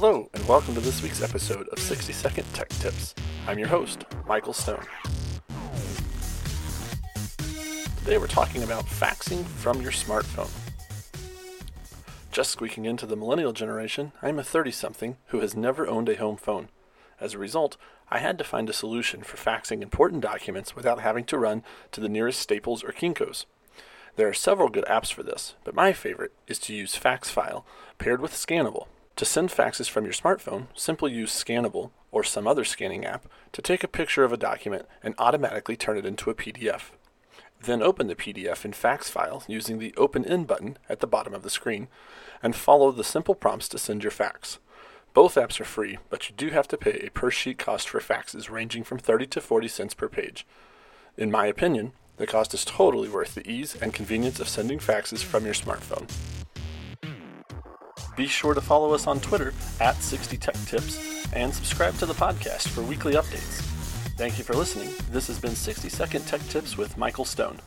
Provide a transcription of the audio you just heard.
Hello, and welcome to this week's episode of 60 Second Tech Tips. I'm your host, Michael Stone. Today we're talking about faxing from your smartphone. Just squeaking into the millennial generation, I'm a 30 something who has never owned a home phone. As a result, I had to find a solution for faxing important documents without having to run to the nearest Staples or Kinko's. There are several good apps for this, but my favorite is to use FaxFile paired with Scannable. To send faxes from your smartphone, simply use Scannable or some other scanning app to take a picture of a document and automatically turn it into a PDF. Then open the PDF in FaxFile using the Open In button at the bottom of the screen and follow the simple prompts to send your fax. Both apps are free, but you do have to pay a per sheet cost for faxes ranging from 30 to 40 cents per page. In my opinion, the cost is totally worth the ease and convenience of sending faxes from your smartphone. Be sure to follow us on Twitter at 60TechTips and subscribe to the podcast for weekly updates. Thank you for listening. This has been 60 Second Tech Tips with Michael Stone.